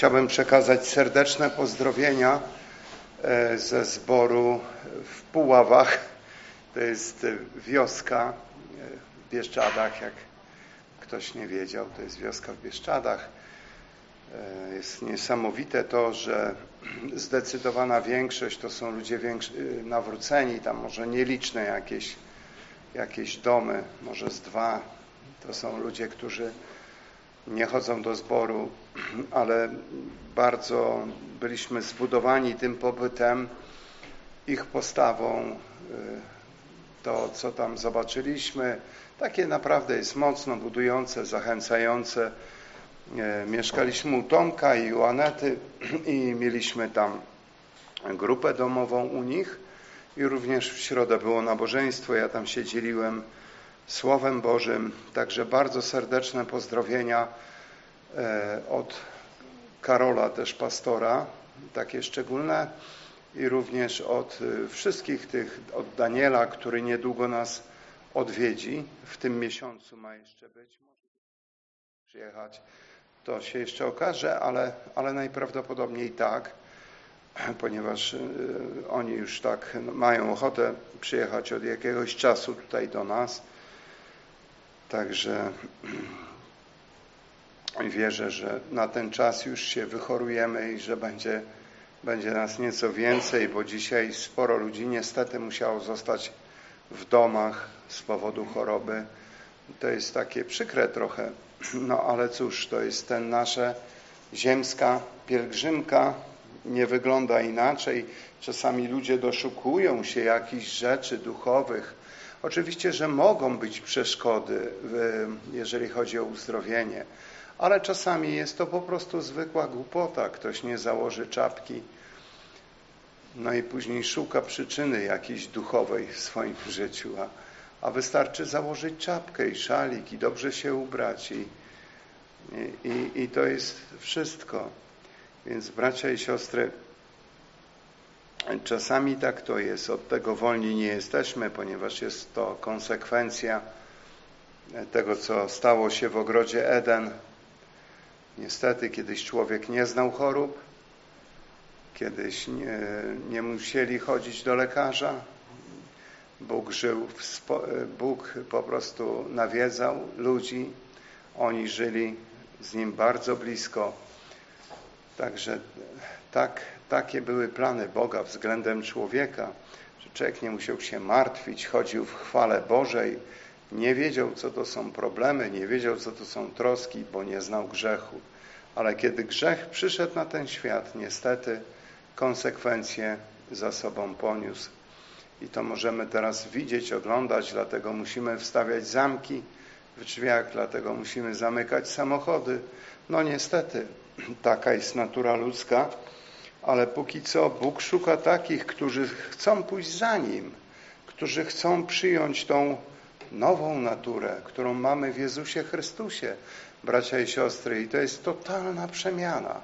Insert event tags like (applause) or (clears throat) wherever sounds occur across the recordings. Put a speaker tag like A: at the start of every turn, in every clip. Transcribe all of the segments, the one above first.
A: Chciałbym przekazać serdeczne pozdrowienia e, ze zboru w Puławach. To jest wioska w Bieszczadach, jak ktoś nie wiedział, to jest wioska w Bieszczadach. E, jest niesamowite to, że zdecydowana większość to są ludzie nawróceni, tam może nieliczne jakieś, jakieś domy, może z dwa. To są ludzie, którzy nie chodzą do zboru, (clears throat) ale bardzo byliśmy zbudowani tym pobytem, ich postawą, y, to co tam zobaczyliśmy, takie naprawdę jest mocno budujące, zachęcające. Y, mieszkaliśmy u Tomka i u Anety (clears throat) i mieliśmy tam grupę domową u nich i również w środę było nabożeństwo, ja tam się dzieliłem Słowem Bożym. Także bardzo serdeczne pozdrowienia e, od Karola, też pastora, takie szczególne i również od e, wszystkich tych, od Daniela, który niedługo nas odwiedzi. W tym miesiącu ma jeszcze być, może przyjechać. To się jeszcze okaże, ale, ale najprawdopodobniej tak, (clears throat) ponieważ e, oni już tak mają ochotę przyjechać od jakiegoś czasu tutaj do nas. Także (clears throat) wierzę, że na ten czas już się wychorujemy i że będzie, będzie nas nieco więcej, bo dzisiaj sporo ludzi niestety musiało zostać w domach z powodu choroby. To jest takie przykre trochę, (clears throat) no ale cóż, to jest ten nasza ziemska pielgrzymka, nie wygląda inaczej. Czasami ludzie doszukują się jakichś rzeczy duchowych, Oczywiście, że mogą być przeszkody, jeżeli chodzi o uzdrowienie, ale czasami jest to po prostu zwykła głupota. Ktoś nie założy czapki, no i później szuka przyczyny jakiejś duchowej w swoim (laughs) życiu, a, a wystarczy założyć czapkę i szalik i dobrze się ubrać i, i, i to jest wszystko. Więc bracia i siostry, Czasami tak to jest, od tego wolni nie jesteśmy, ponieważ jest to konsekwencja tego, co stało się w ogrodzie Eden. Niestety kiedyś człowiek nie znał chorób, kiedyś nie, nie musieli chodzić do lekarza. Bóg żył, Bóg po prostu nawiedzał ludzi, oni żyli z Nim bardzo blisko. Także tak takie były plany Boga względem człowieka, że człowiek nie musiał się martwić, chodził w chwale Bożej, nie wiedział, co to są problemy, nie wiedział, co to są troski, bo nie znał grzechu. Ale kiedy grzech przyszedł na ten świat, niestety konsekwencje za sobą poniósł. I to możemy teraz widzieć, oglądać, dlatego musimy wstawiać zamki w drzwiach, dlatego musimy zamykać samochody. No niestety, (clears throat) taka jest natura ludzka, ale póki co Bóg szuka takich, którzy chcą pójść za Nim, którzy chcą przyjąć tą nową naturę, którą mamy w Jezusie Chrystusie, bracia i siostry. I to jest totalna przemiana.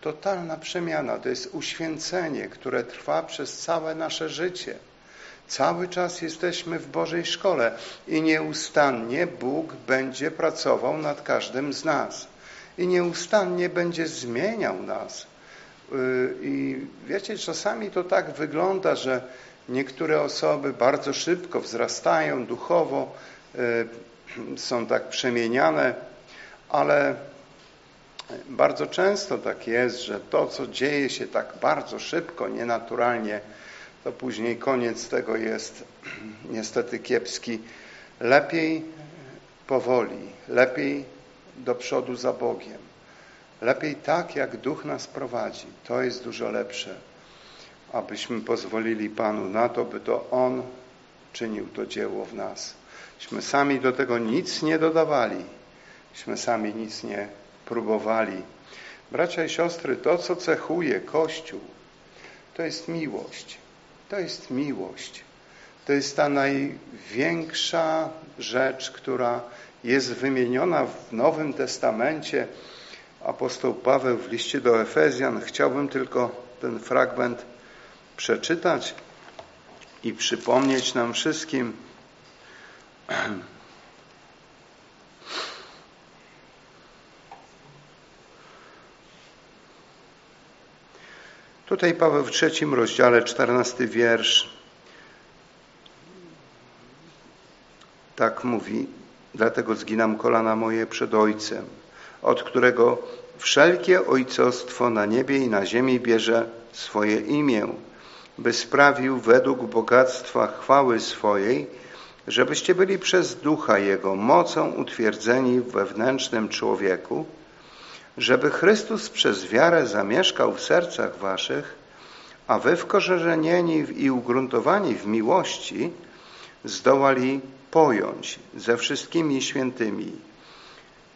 A: Totalna przemiana. To jest uświęcenie, które trwa przez całe nasze życie. Cały czas jesteśmy w Bożej szkole i nieustannie Bóg będzie pracował nad każdym z nas. I nieustannie będzie zmieniał nas. Y, I wiecie, czasami to tak wygląda, że niektóre osoby bardzo szybko wzrastają duchowo, y, są tak przemieniane, ale bardzo często tak jest, że to, co dzieje się tak bardzo szybko, nienaturalnie, to później koniec tego jest niestety kiepski. Lepiej powoli, lepiej do przodu za Bogiem. Lepiej tak, jak Duch nas prowadzi. To jest dużo lepsze. Abyśmy pozwolili Panu na to, by to On czynił to dzieło w nas. Myśmy sami do tego nic nie dodawali. Myśmy sami nic nie próbowali. Bracia i siostry, to, co cechuje Kościół, to jest miłość. To jest miłość. To jest ta największa rzecz, która jest wymieniona w Nowym Testamencie apostoł Paweł w liście do Efezjan. Chciałbym tylko ten fragment przeczytać i przypomnieć nam wszystkim, Tutaj Paweł w trzecim rozdziale, czternasty wiersz, tak mówi, dlatego zginam kolana moje przed Ojcem, od którego wszelkie ojcostwo na niebie i na ziemi bierze swoje imię, by sprawił według bogactwa chwały swojej, żebyście byli przez Ducha Jego mocą utwierdzeni w wewnętrznym człowieku, żeby Chrystus przez wiarę zamieszkał w sercach waszych, a wy wkorzenieni i ugruntowani w miłości zdołali pojąć ze wszystkimi świętymi,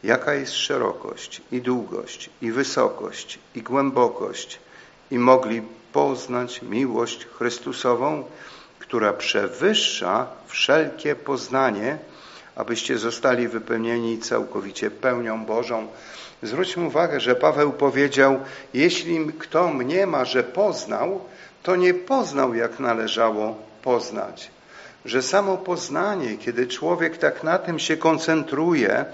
A: jaka jest szerokość i długość i wysokość i głębokość i mogli poznać miłość Chrystusową, która przewyższa wszelkie poznanie, abyście zostali wypełnieni całkowicie pełnią Bożą. Zwróćmy uwagę, że Paweł powiedział, jeśli kto mnie ma, że poznał, to nie poznał jak należało poznać. Że samo poznanie, kiedy człowiek tak na tym się koncentruje,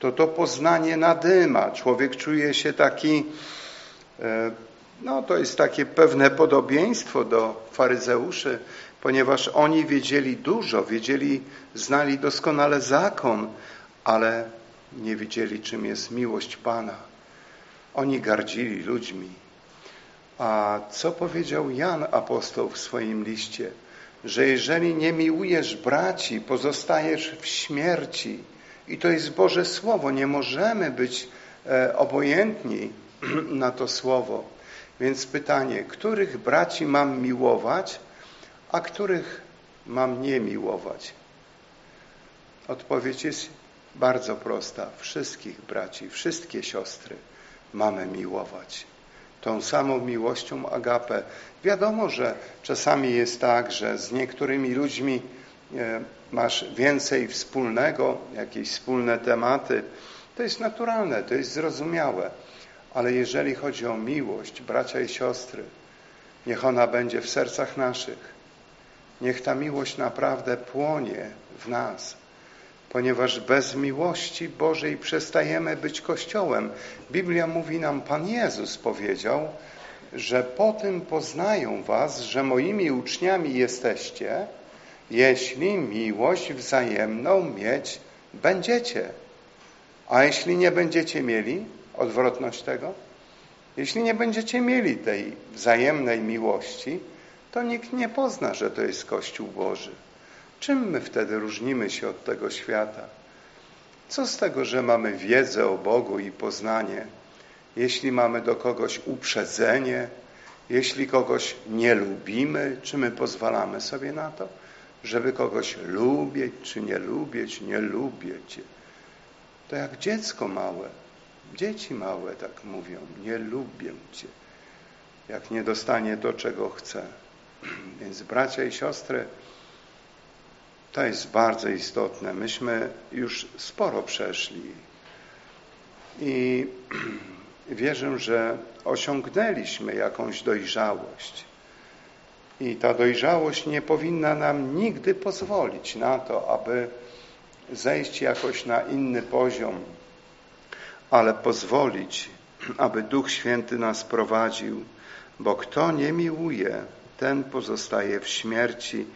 A: to to poznanie nadyma. Człowiek czuje się taki, e, no to jest takie pewne podobieństwo do faryzeuszy, ponieważ oni wiedzieli dużo, wiedzieli, znali doskonale zakon, ale nie wiedzieli, czym jest miłość Pana. Oni gardzili ludźmi. A co powiedział Jan apostoł w swoim liście? Że jeżeli nie miłujesz braci, pozostajesz w śmierci. I to jest Boże Słowo. Nie możemy być e, obojętni (clears throat) na to Słowo. Więc pytanie, których braci mam miłować, a których mam nie miłować? Odpowiedź jest bardzo prosta. Wszystkich braci, wszystkie siostry mamy miłować. Tą samą miłością agapę. Wiadomo, że czasami jest tak, że z niektórymi ludźmi masz więcej wspólnego, jakieś wspólne tematy. To jest naturalne, to jest zrozumiałe. Ale jeżeli chodzi o miłość, bracia i siostry, niech ona będzie w sercach naszych. Niech ta miłość naprawdę płonie w nas ponieważ bez miłości Bożej przestajemy być Kościołem. Biblia mówi nam, Pan Jezus powiedział, że po tym poznają was, że moimi uczniami jesteście, jeśli miłość wzajemną mieć będziecie. A jeśli nie będziecie mieli, odwrotność tego, jeśli nie będziecie mieli tej wzajemnej miłości, to nikt nie pozna, że to jest Kościół Boży. Czym my wtedy różnimy się od tego świata? Co z tego, że mamy wiedzę o Bogu i poznanie, jeśli mamy do kogoś uprzedzenie, jeśli kogoś nie lubimy, czy my pozwalamy sobie na to, żeby kogoś lubić, czy nie lubić, nie lubię Cię. To jak dziecko małe, dzieci małe tak mówią, nie lubię Cię, jak nie dostanie to, czego chce. (clears throat) Więc bracia i siostry, to jest bardzo istotne. Myśmy już sporo przeszli i (clears throat) wierzę, że osiągnęliśmy jakąś dojrzałość. I ta dojrzałość nie powinna nam nigdy pozwolić na to, aby zejść jakoś na inny poziom, ale pozwolić, aby Duch Święty nas prowadził, bo kto nie miłuje, ten pozostaje w śmierci.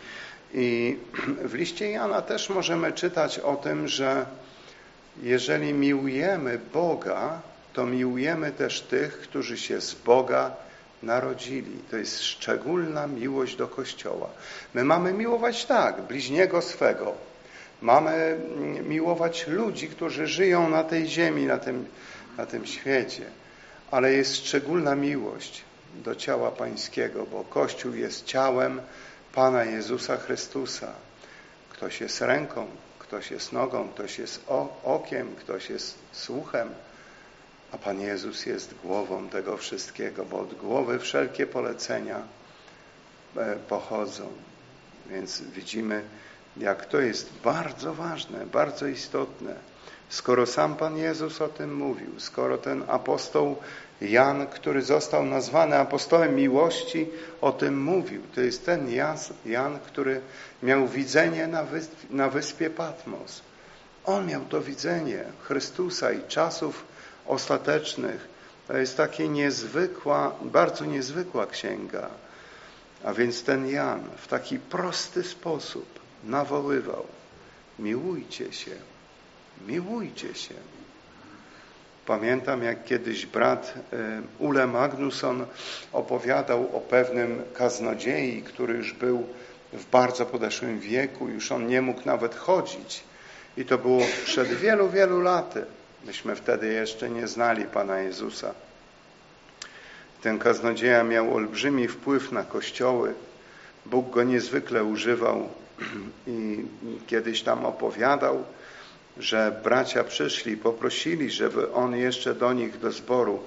A: I w liście Jana też możemy czytać o tym, że jeżeli miłujemy Boga, to miłujemy też tych, którzy się z Boga narodzili. To jest szczególna miłość do Kościoła. My mamy miłować tak, bliźniego swego. Mamy miłować ludzi, którzy żyją na tej ziemi, na tym, na tym świecie. Ale jest szczególna miłość do ciała pańskiego, bo Kościół jest ciałem Pana Jezusa Chrystusa. Ktoś jest ręką, ktoś jest nogą, ktoś jest okiem, ktoś jest słuchem, a Pan Jezus jest głową tego wszystkiego, bo od głowy wszelkie polecenia e, pochodzą. Więc widzimy, jak to jest bardzo ważne, bardzo istotne. Skoro sam Pan Jezus o tym mówił, skoro ten apostoł Jan, który został nazwany apostołem miłości, o tym mówił. To jest ten Jan, który miał widzenie na, na wyspie Patmos. On miał to widzenie Chrystusa i czasów ostatecznych. To jest taka niezwykła, bardzo niezwykła księga. A więc ten Jan w taki prosty sposób nawoływał: miłujcie się, miłujcie się. Pamiętam, jak kiedyś brat e, Ule Magnusson opowiadał o pewnym kaznodziei, który już był w bardzo podeszłym wieku, już on nie mógł nawet chodzić. I to było przed wielu, wielu laty. Myśmy wtedy jeszcze nie znali Pana Jezusa. Ten kaznodzieja miał olbrzymi wpływ na kościoły. Bóg go niezwykle używał (clears throat) i kiedyś tam opowiadał, że bracia przyszli, poprosili, żeby on jeszcze do nich do zboru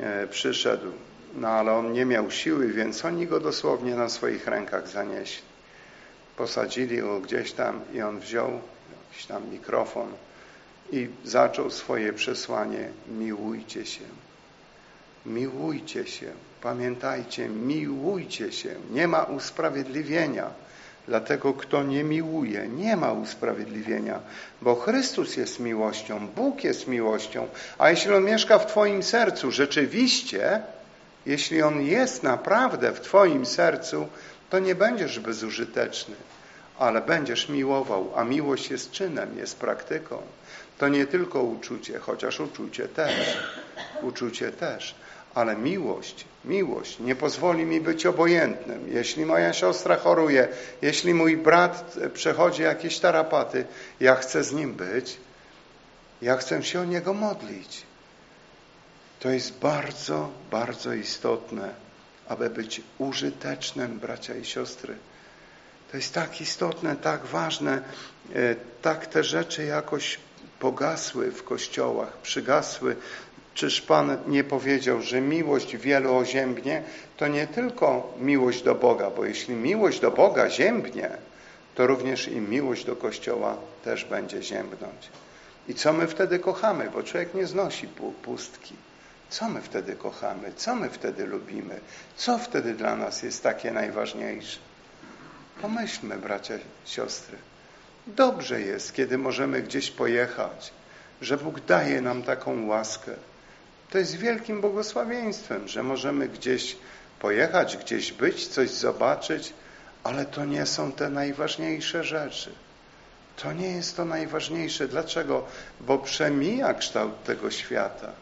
A: e, przyszedł. No ale on nie miał siły, więc oni go dosłownie na swoich rękach zanieśli. Posadzili go gdzieś tam i on wziął jakiś tam mikrofon i zaczął swoje przesłanie miłujcie się. Miłujcie się. Pamiętajcie, miłujcie się. Nie ma usprawiedliwienia Dlatego kto nie miłuje, nie ma usprawiedliwienia, bo Chrystus jest miłością, Bóg jest miłością, a jeśli On mieszka w Twoim sercu, rzeczywiście, jeśli On jest naprawdę w Twoim sercu, to nie będziesz bezużyteczny, ale będziesz miłował, a miłość jest czynem, jest praktyką. To nie tylko uczucie, chociaż uczucie też, uczucie też, ale miłość, miłość nie pozwoli mi być obojętnym. Jeśli moja siostra choruje, jeśli mój brat przechodzi jakieś tarapaty, ja chcę z nim być, ja chcę się o niego modlić. To jest bardzo, bardzo istotne, aby być użytecznym, bracia i siostry. To jest tak istotne, tak ważne, e, tak te rzeczy jakoś pogasły w kościołach, przygasły Czyż Pan nie powiedział, że miłość wielu oziębnie, to nie tylko miłość do Boga, bo jeśli miłość do Boga ziębnie, to również i miłość do Kościoła też będzie ziębnąć. I co my wtedy kochamy? Bo człowiek nie znosi pustki. Co my wtedy kochamy? Co my wtedy lubimy? Co wtedy dla nas jest takie najważniejsze? Pomyślmy, bracia, siostry. Dobrze jest, kiedy możemy gdzieś pojechać, że Bóg daje nam taką łaskę, to jest wielkim błogosławieństwem, że możemy gdzieś pojechać, gdzieś być, coś zobaczyć, ale to nie są te najważniejsze rzeczy. To nie jest to najważniejsze. Dlaczego? Bo przemija kształt tego świata.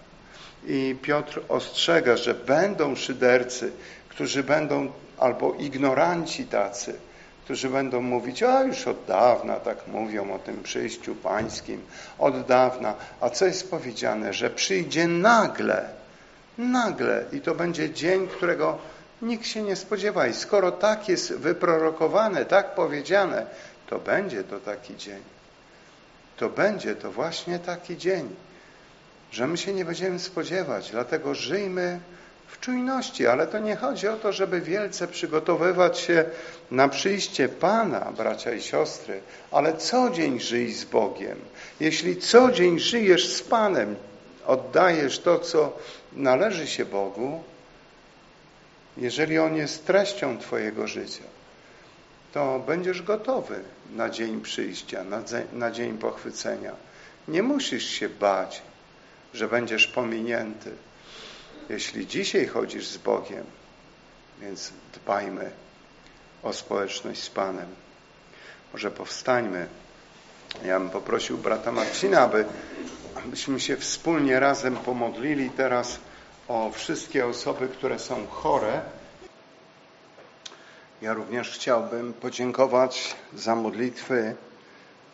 A: I Piotr ostrzega, że będą szydercy, którzy będą albo ignoranci tacy, którzy będą mówić, a już od dawna tak mówią o tym przyjściu pańskim, od dawna. A co jest powiedziane? Że przyjdzie nagle, nagle i to będzie dzień, którego nikt się nie spodziewa. I skoro tak jest wyprorokowane, tak powiedziane, to będzie to taki dzień. To będzie to właśnie taki dzień, że my się nie będziemy spodziewać. Dlatego żyjmy w czujności, ale to nie chodzi o to, żeby wielce przygotowywać się na przyjście Pana, bracia i siostry, ale co dzień żyj z Bogiem. Jeśli co dzień żyjesz z Panem, oddajesz to, co należy się Bogu, jeżeli On jest treścią Twojego życia, to będziesz gotowy na dzień przyjścia, na, dzień pochwycenia. Nie musisz się bać, że będziesz pominięty jeśli dzisiaj chodzisz z Bogiem, więc dbajmy o społeczność z Panem. Może powstańmy. Ja bym poprosił brata Marcina, aby, abyśmy się wspólnie razem pomodlili teraz o wszystkie osoby, które są chore. Ja również chciałbym podziękować za modlitwy,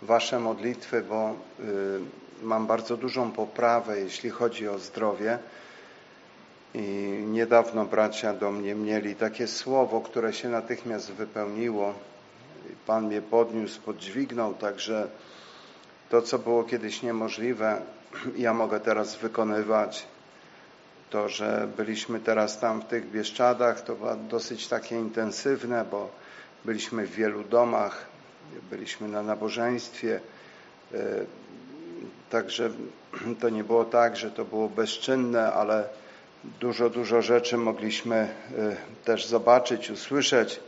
A: Wasze modlitwy, bo y, mam bardzo dużą poprawę, jeśli chodzi o zdrowie. I niedawno bracia do mnie mieli takie słowo, które się natychmiast wypełniło. Pan mnie podniósł, podźwignął, także to, co było kiedyś niemożliwe, (clears throat) ja mogę teraz wykonywać. To, że byliśmy teraz tam w tych Bieszczadach, to było dosyć takie intensywne, bo byliśmy w wielu domach, byliśmy na nabożeństwie. E, także (clears throat) to nie było tak, że to było bezczynne, ale Dużo, dużo rzeczy mogliśmy y, też zobaczyć, usłyszeć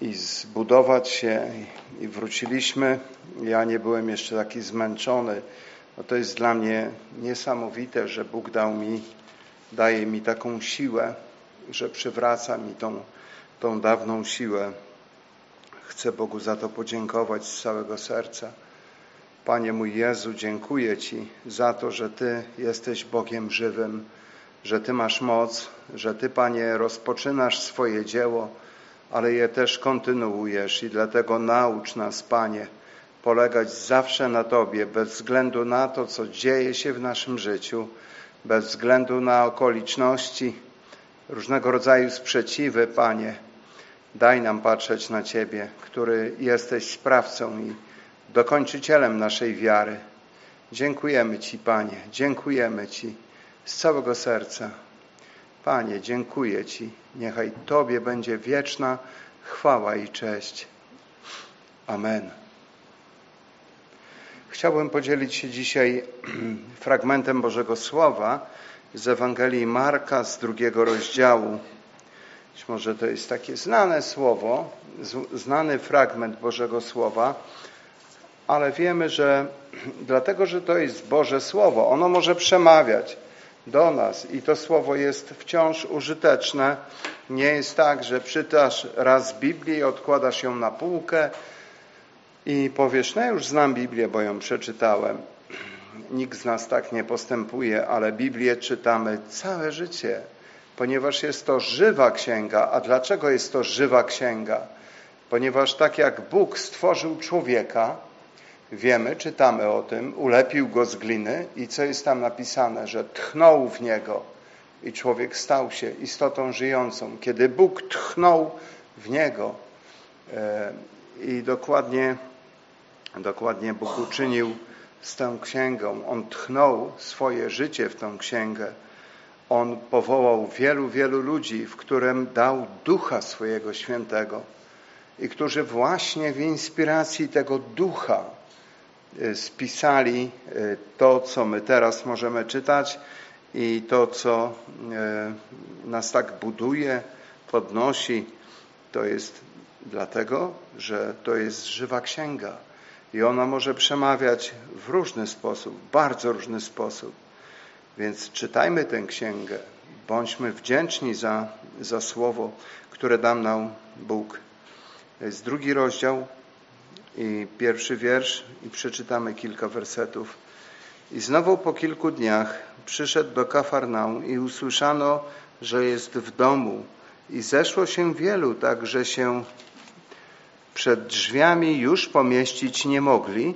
A: i zbudować się i wróciliśmy. Ja nie byłem jeszcze taki zmęczony No to jest dla mnie niesamowite, że Bóg dał mi, daje mi taką siłę, że przywraca mi tą, tą dawną siłę. Chcę Bogu za to podziękować z całego serca. Panie mój Jezu, dziękuję Ci za to, że Ty jesteś Bogiem żywym, że Ty masz moc, że Ty, Panie, rozpoczynasz swoje dzieło, ale je też kontynuujesz i dlatego naucz nas, Panie, polegać zawsze na Tobie, bez względu na to, co dzieje się w naszym życiu, bez względu na okoliczności, różnego rodzaju sprzeciwy, Panie. Daj nam patrzeć na Ciebie, który jesteś sprawcą i dokończycielem naszej wiary. Dziękujemy Ci, Panie, dziękujemy Ci z całego serca. Panie, dziękuję Ci. Niechaj Tobie będzie wieczna chwała i cześć. Amen. Chciałbym podzielić się dzisiaj (clears throat) fragmentem Bożego Słowa z Ewangelii Marka z drugiego rozdziału. Być może to jest takie znane słowo, znany fragment Bożego Słowa, ale wiemy, że (clears throat) dlatego, że to jest Boże Słowo, ono może przemawiać do nas i to słowo jest wciąż użyteczne. Nie jest tak, że czytasz raz Biblię odkładasz ją na półkę i powiesz, no już znam Biblię, bo ją przeczytałem. (clears throat) Nikt z nas tak nie postępuje, ale Biblię czytamy całe życie, ponieważ jest to żywa księga. A dlaczego jest to żywa księga? Ponieważ tak jak Bóg stworzył człowieka, wiemy, czytamy o tym, ulepił go z gliny i co jest tam napisane, że tchnął w niego i człowiek stał się istotą żyjącą. Kiedy Bóg tchnął w niego e, i dokładnie, dokładnie Bóg uczynił z tą księgą, On tchnął swoje życie w tą księgę. On powołał wielu, wielu ludzi, w którym dał ducha swojego świętego i którzy właśnie w inspiracji tego ducha spisali e, to, co my teraz możemy czytać i to, co e, nas tak buduje, podnosi, to jest dlatego, że to jest żywa księga i ona może przemawiać w różny sposób, bardzo różny sposób. Więc czytajmy tę księgę, bądźmy wdzięczni za, za słowo, które dam nam Bóg. To jest drugi rozdział, i pierwszy wiersz i przeczytamy kilka wersetów. I znowu po kilku dniach przyszedł do Kafarnaum i usłyszano, że jest w domu. I zeszło się wielu, tak że się przed drzwiami już pomieścić nie mogli,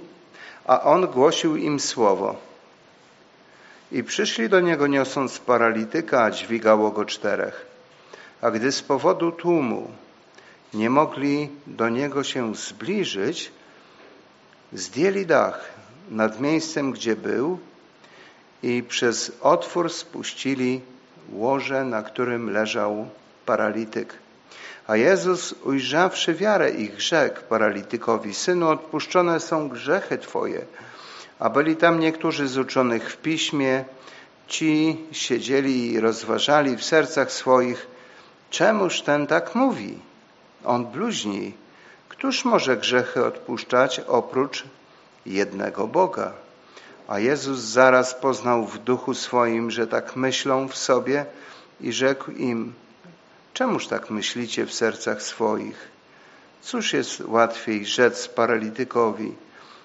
A: a on głosił im słowo. I przyszli do niego niosąc paralityka, a dźwigało go czterech. A gdy z powodu tłumu nie mogli do niego się zbliżyć, zdjęli dach nad miejscem, gdzie był i przez otwór spuścili łoże, na którym leżał paralityk. A Jezus, ujrzawszy wiarę ich, rzekł paralitykowi, Synu, odpuszczone są grzechy Twoje. A byli tam niektórzy z uczonych w piśmie, ci siedzieli i rozważali w sercach swoich, czemuż ten tak mówi? On bluźni. Któż może grzechy odpuszczać oprócz jednego Boga? A Jezus zaraz poznał w duchu swoim, że tak myślą w sobie i rzekł im, czemuż tak myślicie w sercach swoich? Cóż jest łatwiej rzec paralitykowi,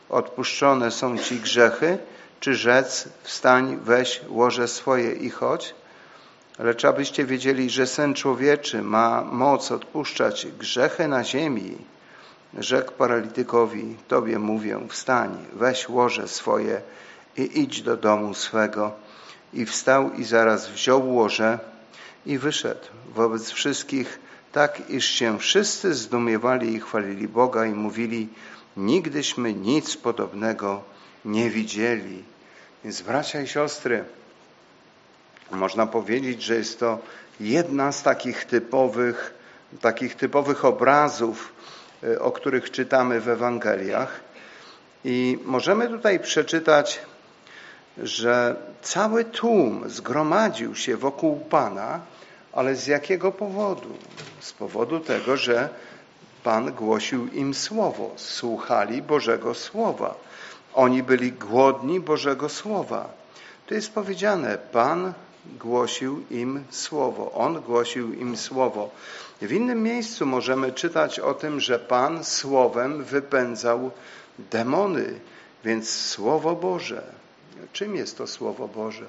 A: odpuszczone są ci grzechy, czy rzec wstań, weź łoże swoje i chodź? Lecz abyście wiedzieli, że Syn Człowieczy ma moc odpuszczać grzechy na ziemi, rzekł paralitykowi, Tobie mówię, wstań, weź łoże swoje i idź do domu swego. I wstał i zaraz wziął łoże i wyszedł wobec wszystkich, tak iż się wszyscy zdumiewali i chwalili Boga i mówili, nigdyśmy nic podobnego nie widzieli. Więc bracia i siostry, można powiedzieć, że jest to jedna z takich typowych, takich typowych obrazów, e, o których czytamy w Ewangeliach. I możemy tutaj przeczytać, że cały tłum zgromadził się wokół Pana, ale z jakiego powodu? Z powodu tego, że Pan głosił im słowo, słuchali Bożego Słowa. Oni byli głodni Bożego Słowa. Tu jest powiedziane, Pan głosił im Słowo. On głosił im Słowo. W innym miejscu możemy czytać o tym, że Pan Słowem wypędzał demony, więc Słowo Boże. Czym jest to Słowo Boże?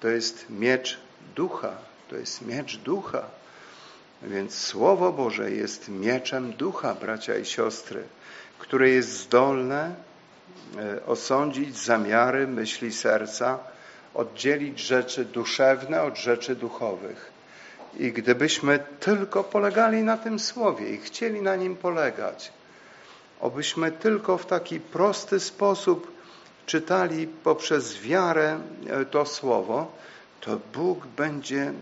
A: To jest miecz ducha. To jest miecz ducha. Więc Słowo Boże jest mieczem ducha, bracia i siostry, które jest zdolne e, osądzić zamiary, myśli serca, oddzielić rzeczy duszewne od rzeczy duchowych. I gdybyśmy tylko polegali na tym słowie i chcieli na nim polegać, obyśmy tylko w taki prosty sposób czytali poprzez wiarę e, to słowo, to Bóg będzie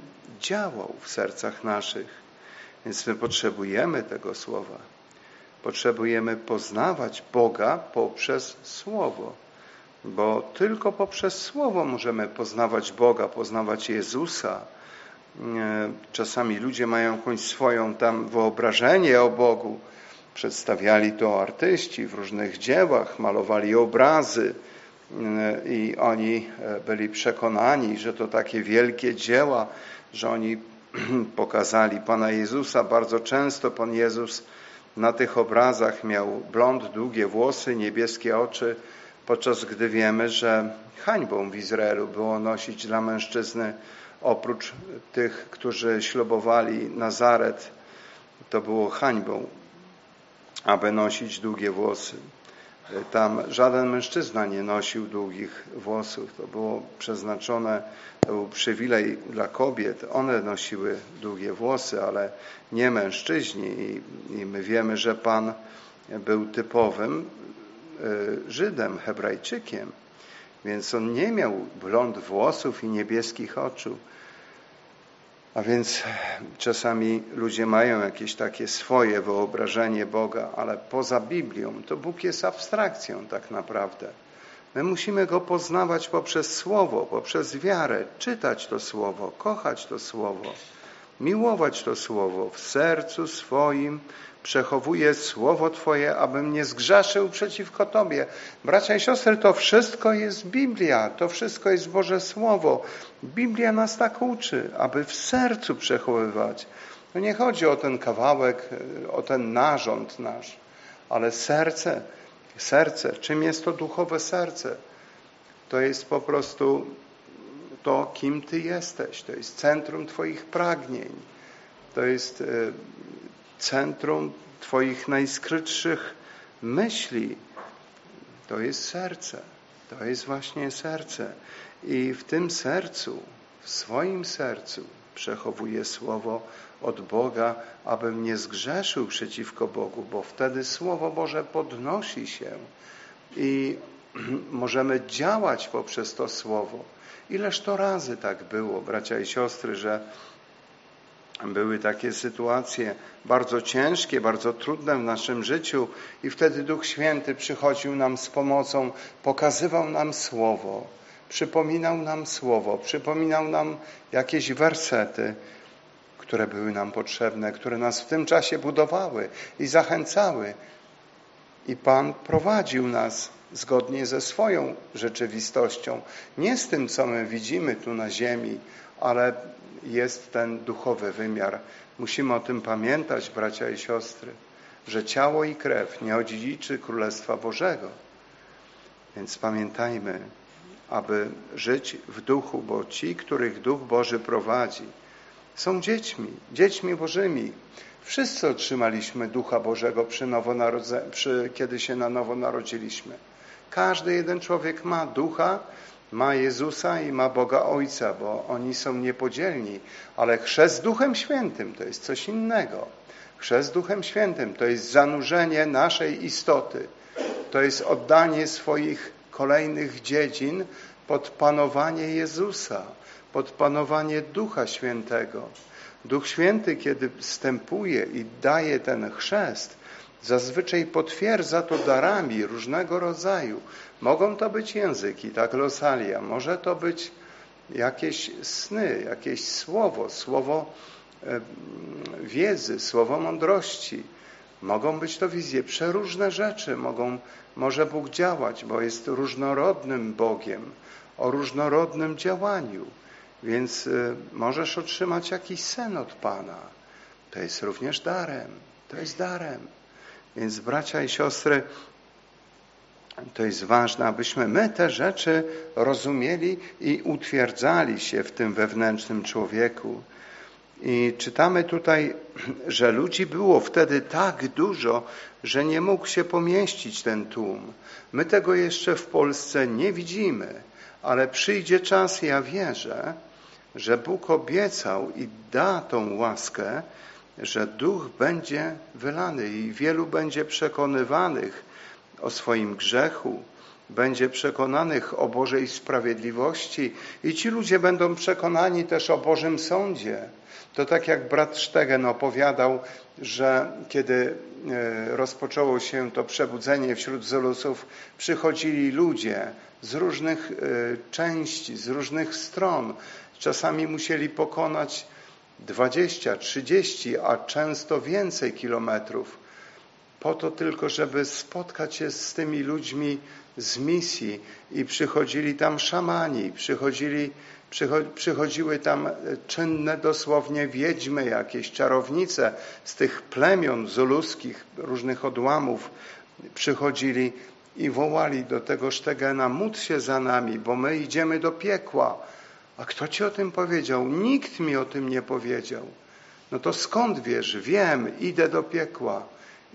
A: działał w sercach naszych. Więc my potrzebujemy tego słowa. Potrzebujemy poznawać Boga poprzez słowo bo tylko poprzez Słowo możemy poznawać Boga, poznawać Jezusa. Czasami ludzie mają jakąś swoją tam wyobrażenie o Bogu. Przedstawiali to artyści w różnych dziełach, malowali obrazy i oni e, byli przekonani, że to takie wielkie dzieła, że oni (clears throat) pokazali Pana Jezusa. Bardzo często Pan Jezus na tych obrazach miał blond, długie włosy, niebieskie oczy, podczas gdy wiemy, że hańbą w Izraelu było nosić dla mężczyzny oprócz tych, którzy ślubowali Nazaret, to było hańbą, aby nosić długie włosy. Tam żaden mężczyzna nie nosił długich włosów. To było przeznaczone, to był przywilej dla kobiet. One nosiły długie włosy, ale nie mężczyźni. I, i my wiemy, że Pan był typowym Żydem, Hebrajczykiem, więc on nie miał blond włosów i niebieskich oczu. A więc czasami ludzie mają jakieś takie swoje wyobrażenie Boga, ale poza Biblią to Bóg jest abstrakcją tak naprawdę. My musimy Go poznawać poprzez Słowo, poprzez wiarę, czytać to Słowo, kochać to Słowo, miłować to Słowo w sercu swoim, przechowuję słowo Twoje, abym nie zgrzeszył przeciwko Tobie. Bracia i siostry, to wszystko jest Biblia, to wszystko jest Boże Słowo. Biblia nas tak uczy, aby w sercu przechowywać. To nie chodzi o ten kawałek, o ten narząd nasz, ale serce, serce. Czym jest to duchowe serce? To jest po prostu to, kim Ty jesteś. To jest centrum Twoich pragnień. To jest e, centrum Twoich najskrytszych myśli. To jest serce. To jest właśnie serce. I w tym sercu, w swoim sercu przechowuję słowo od Boga, abym nie zgrzeszył przeciwko Bogu, bo wtedy Słowo Boże podnosi się i (clears throat) możemy działać poprzez to Słowo. Ileż to razy tak było, bracia i siostry, że były takie sytuacje bardzo ciężkie, bardzo trudne w naszym życiu i wtedy Duch Święty przychodził nam z pomocą, pokazywał nam Słowo, przypominał nam Słowo, przypominał nam jakieś wersety, które były nam potrzebne, które nas w tym czasie budowały i zachęcały. I Pan prowadził nas zgodnie ze swoją rzeczywistością, nie z tym, co my widzimy tu na ziemi, ale jest ten duchowy wymiar. Musimy o tym pamiętać, bracia i siostry, że ciało i krew nie odziedziczy Królestwa Bożego. Więc pamiętajmy, aby żyć w duchu, bo ci, których Duch Boży prowadzi, są dziećmi, dziećmi Bożymi. Wszyscy otrzymaliśmy Ducha Bożego, przy przy, kiedy się na nowo narodziliśmy. Każdy jeden człowiek ma Ducha, ma Jezusa i ma Boga Ojca, bo oni są niepodzielni, ale chrzest Duchem Świętym to jest coś innego. Chrzest Duchem Świętym to jest zanurzenie naszej istoty, to jest oddanie swoich kolejnych dziedzin pod panowanie Jezusa, pod panowanie Ducha Świętego. Duch Święty, kiedy wstępuje i daje ten chrzest, zazwyczaj potwierdza to darami różnego rodzaju. Mogą to być języki, tak losalia, może to być jakieś sny, jakieś słowo, słowo wiedzy, słowo mądrości, Mogą być to wizje, przeróżne rzeczy mogą, może Bóg działać, bo jest różnorodnym Bogiem, o różnorodnym działaniu. Więc y, możesz otrzymać jakiś sen od Pana. To jest również darem. To jest darem. Więc bracia i siostry, to jest ważne, abyśmy my te rzeczy rozumieli i utwierdzali się w tym wewnętrznym człowieku. I czytamy tutaj, że ludzi było wtedy tak dużo, że nie mógł się pomieścić ten tłum. My tego jeszcze w Polsce nie widzimy, ale przyjdzie czas, ja wierzę, że Bóg obiecał i da tą łaskę, że duch będzie wylany i wielu będzie przekonywanych o swoim grzechu, będzie przekonanych o Bożej sprawiedliwości i ci ludzie będą przekonani też o Bożym sądzie. To tak jak brat Stegen opowiadał, że kiedy e, rozpoczęło się to przebudzenie wśród Zulusów, przychodzili ludzie z różnych e, części, z różnych stron. Czasami musieli pokonać 20, 30, a często więcej kilometrów, po to tylko, żeby spotkać się z tymi ludźmi z misji i przychodzili tam szamani, przychodzili, przychodziły tam czynne dosłownie wiedźmy, jakieś czarownice z tych plemion zuluskich, różnych odłamów, przychodzili i wołali do tego Sztegena, módl się za nami, bo my idziemy do piekła. A kto ci o tym powiedział? Nikt mi o tym nie powiedział. No to skąd wiesz? Wiem, idę do piekła.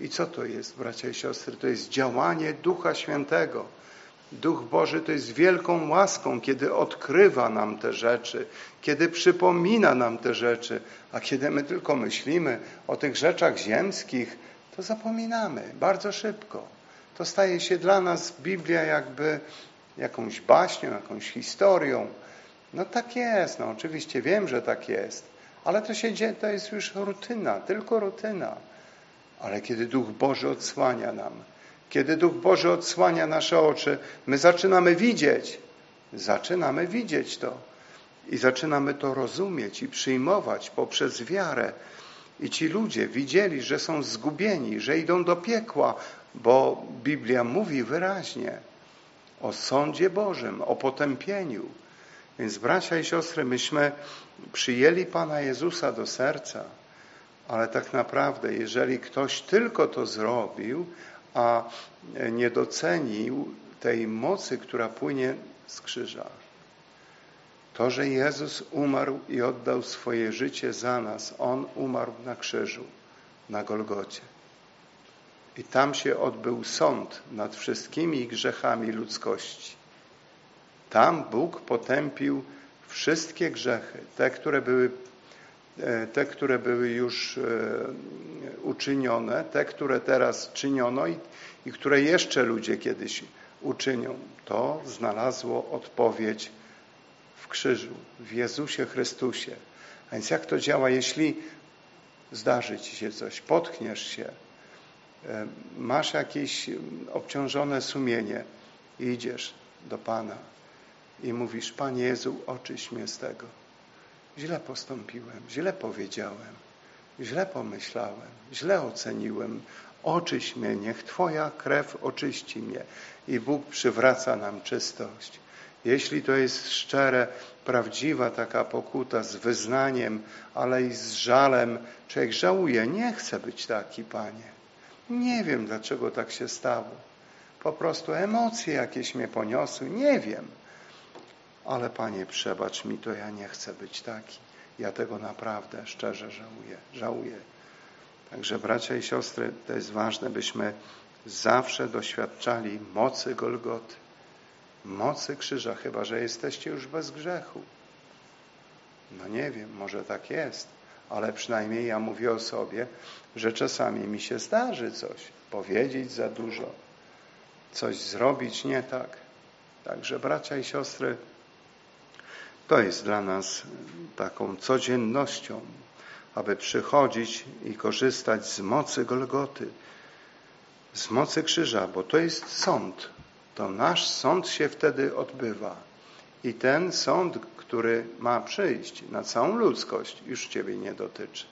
A: I co to jest, bracia i siostry? To jest działanie Ducha Świętego. Duch Boży to jest wielką łaską, kiedy odkrywa nam te rzeczy, kiedy przypomina nam te rzeczy, a kiedy my tylko myślimy o tych rzeczach ziemskich, to zapominamy bardzo szybko. To staje się dla nas Biblia jakby jakąś baśnią, jakąś historią, no tak jest, no oczywiście wiem, że tak jest, ale to się dzieje, to jest już rutyna, tylko rutyna. Ale kiedy Duch Boży odsłania nam, kiedy Duch Boży odsłania nasze oczy, my zaczynamy widzieć, zaczynamy widzieć to i zaczynamy to rozumieć i przyjmować poprzez wiarę. I ci ludzie widzieli, że są zgubieni, że idą do piekła, bo Biblia mówi wyraźnie o sądzie Bożym, o potępieniu. Więc bracia i siostry, myśmy przyjęli Pana Jezusa do serca, ale tak naprawdę, jeżeli ktoś tylko to zrobił, a nie docenił tej mocy, która płynie z krzyża, to, że Jezus umarł i oddał swoje życie za nas, On umarł na krzyżu, na Golgocie. I tam się odbył sąd nad wszystkimi grzechami ludzkości. Tam Bóg potępił wszystkie grzechy, te, które były, e, te, które były już e, uczynione, te, które teraz czyniono i, i które jeszcze ludzie kiedyś uczynią. To znalazło odpowiedź w krzyżu, w Jezusie Chrystusie. A więc jak to działa, jeśli zdarzy ci się coś, potkniesz się, e, masz jakieś obciążone sumienie i idziesz do Pana i mówisz, Panie Jezu, oczyś mnie z tego. Źle postąpiłem, źle powiedziałem, źle pomyślałem, źle oceniłem. Oczyś mnie, niech Twoja krew oczyści mnie. I Bóg przywraca nam czystość. Jeśli to jest szczere, prawdziwa taka pokuta z wyznaniem, ale i z żalem, człowiek żałuje, nie chcę być taki, Panie. Nie wiem, dlaczego tak się stało. Po prostu emocje jakieś mnie poniosły, nie wiem ale Panie, przebacz mi to, ja nie chcę być taki. Ja tego naprawdę szczerze żałuję. żałuję. Także bracia i siostry, to jest ważne, byśmy zawsze doświadczali mocy Golgoty, mocy krzyża, chyba że jesteście już bez grzechu. No nie wiem, może tak jest, ale przynajmniej ja mówię o sobie, że czasami mi się zdarzy coś, powiedzieć za dużo, coś zrobić nie tak. Także bracia i siostry, to jest dla nas taką codziennością, aby przychodzić i korzystać z mocy Golgoty, z mocy krzyża, bo to jest sąd. To nasz sąd się wtedy odbywa. I ten sąd, który ma przyjść na całą ludzkość, już Ciebie nie dotyczy.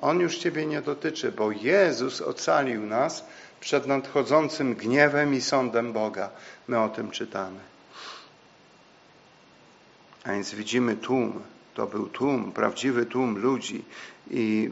A: On już Ciebie nie dotyczy, bo Jezus ocalił nas przed nadchodzącym gniewem i sądem Boga. My o tym czytamy. A więc widzimy tłum. To był tłum, prawdziwy tłum ludzi. I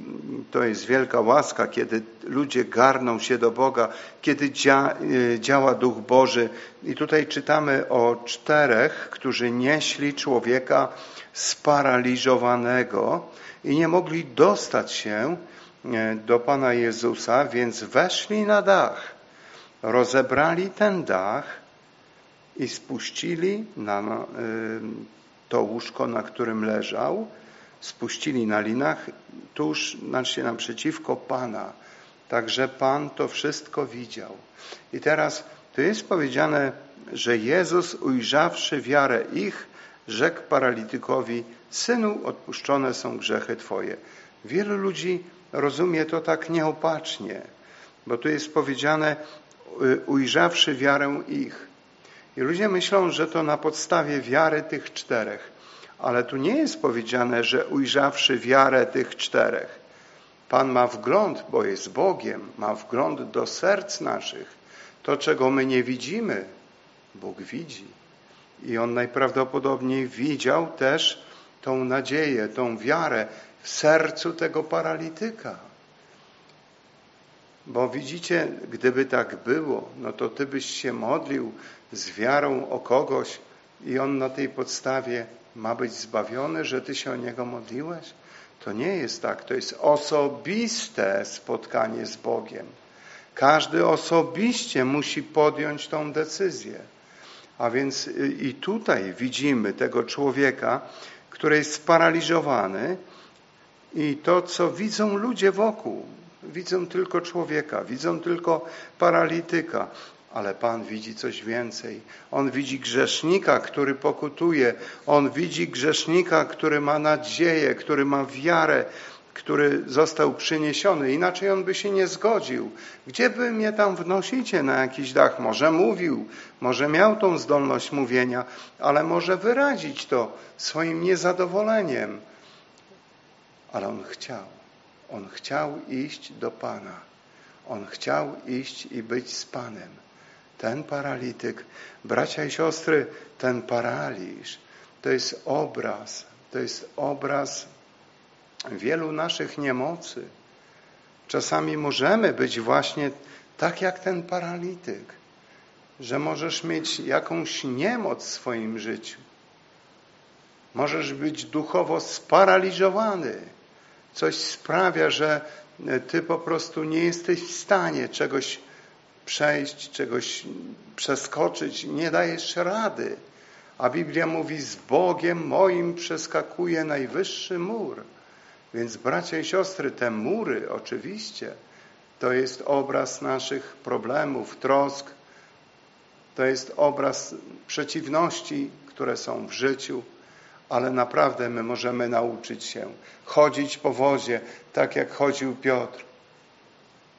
A: to jest wielka łaska, kiedy ludzie garną się do Boga, kiedy dzia, y, działa Duch Boży. I tutaj czytamy o czterech, którzy nieśli człowieka sparaliżowanego i nie mogli dostać się e, do Pana Jezusa, więc weszli na dach, rozebrali ten dach i spuścili na e, to łóżko, na którym leżał, spuścili na linach tuż, znaczy naprzeciwko Pana. Także Pan to wszystko widział. I teraz tu jest powiedziane, że Jezus ujrzawszy wiarę ich, rzekł paralitykowi, Synu, odpuszczone są grzechy Twoje. Wielu ludzi rozumie to tak nieopatrznie, bo tu jest powiedziane, y, ujrzawszy wiarę ich. I ludzie myślą, że to na podstawie wiary tych czterech, ale tu nie jest powiedziane, że ujrzawszy wiarę tych czterech. Pan ma wgląd, bo jest Bogiem, ma wgląd do serc naszych. To, czego my nie widzimy, Bóg widzi. I On najprawdopodobniej widział też tą nadzieję, tą wiarę w sercu tego paralityka. Bo widzicie, gdyby tak było, no to ty byś się modlił z wiarą o kogoś i on na tej podstawie ma być zbawiony, że ty się o niego modliłeś? To nie jest tak. To jest osobiste spotkanie z Bogiem. Każdy osobiście musi podjąć tą decyzję. A więc y, i tutaj widzimy tego człowieka, który jest sparaliżowany i to, co widzą ludzie wokół, widzą tylko człowieka, widzą tylko paralityka, ale Pan widzi coś więcej. On widzi grzesznika, który pokutuje. On widzi grzesznika, który ma nadzieję, który ma wiarę, który został przyniesiony. Inaczej on by się nie zgodził. Gdzie by mnie tam wnosicie na jakiś dach? Może mówił, może miał tą zdolność mówienia, ale może wyrazić to swoim niezadowoleniem. Ale on chciał. On chciał iść do Pana. On chciał iść i być z Panem. Ten paralityk, bracia i siostry, ten paraliż, to jest obraz, to jest obraz wielu naszych niemocy. Czasami możemy być właśnie tak jak ten paralityk, że możesz mieć jakąś niemoc w swoim życiu. Możesz być duchowo sparaliżowany. Coś sprawia, że ty po prostu nie jesteś w stanie czegoś przejść, czegoś przeskoczyć, nie dajesz rady. A Biblia mówi, z Bogiem moim przeskakuje najwyższy mur. Więc bracia i siostry, te mury oczywiście to jest obraz naszych problemów, trosk, to jest obraz przeciwności, które są w życiu, ale naprawdę my możemy nauczyć się chodzić po wozie, tak jak chodził Piotr.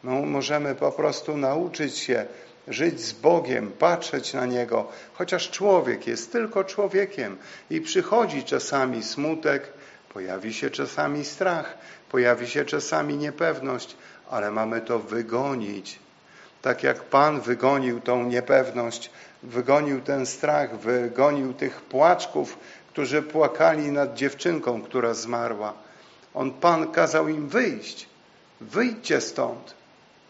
A: No, możemy po prostu nauczyć się żyć z Bogiem, patrzeć na Niego, chociaż człowiek jest tylko człowiekiem i przychodzi czasami smutek, Pojawi się czasami strach, pojawi się czasami niepewność, ale mamy to wygonić. Tak jak Pan wygonił tą niepewność, wygonił ten strach, wygonił tych płaczków, którzy płakali nad dziewczynką, która zmarła. On, Pan, kazał im wyjść. Wyjdźcie stąd.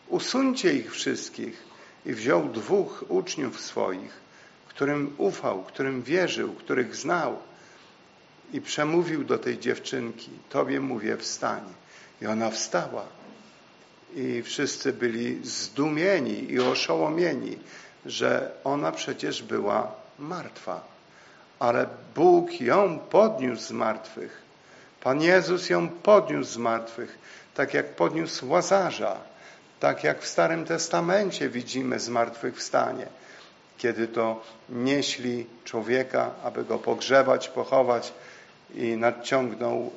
A: Usuńcie ich wszystkich. I wziął dwóch uczniów swoich, którym ufał, którym wierzył, których znał i przemówił do tej dziewczynki, tobie mówię wstań. I ona wstała. I wszyscy byli zdumieni i oszołomieni, że ona przecież była martwa. Ale Bóg ją podniósł z martwych. Pan Jezus ją podniósł z martwych, tak jak podniósł Łazarza, tak jak w Starym Testamencie widzimy zmartwychwstanie, kiedy to nieśli człowieka, aby go pogrzebać, pochować, i nadciągnął,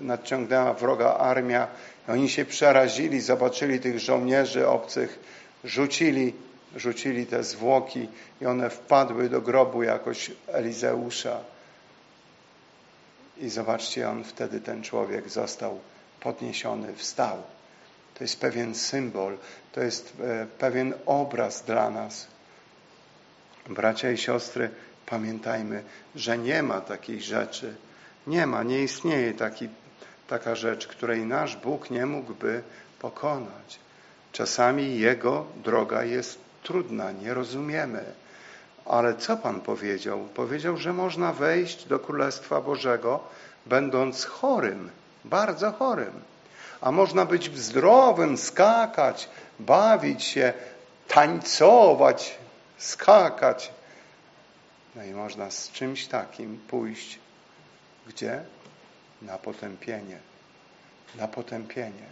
A: e, nadciągnęła wroga armia. Oni się przerazili, zobaczyli tych żołnierzy obcych, rzucili, rzucili te zwłoki i one wpadły do grobu jakoś Elizeusza. I zobaczcie, on wtedy, ten człowiek został podniesiony, wstał. To jest pewien symbol, to jest e, pewien obraz dla nas. Bracia i siostry, pamiętajmy, że nie ma takiej rzeczy. Nie ma, nie istnieje taki, taka rzecz, której nasz Bóg nie mógłby pokonać. Czasami Jego droga jest trudna, nie rozumiemy. Ale co Pan powiedział? Powiedział, że można wejść do Królestwa Bożego, będąc chorym, bardzo chorym. A można być zdrowym, skakać, bawić się, tańcować, skakać. No i można z czymś takim pójść. Gdzie? Na potępienie. Na potępienie.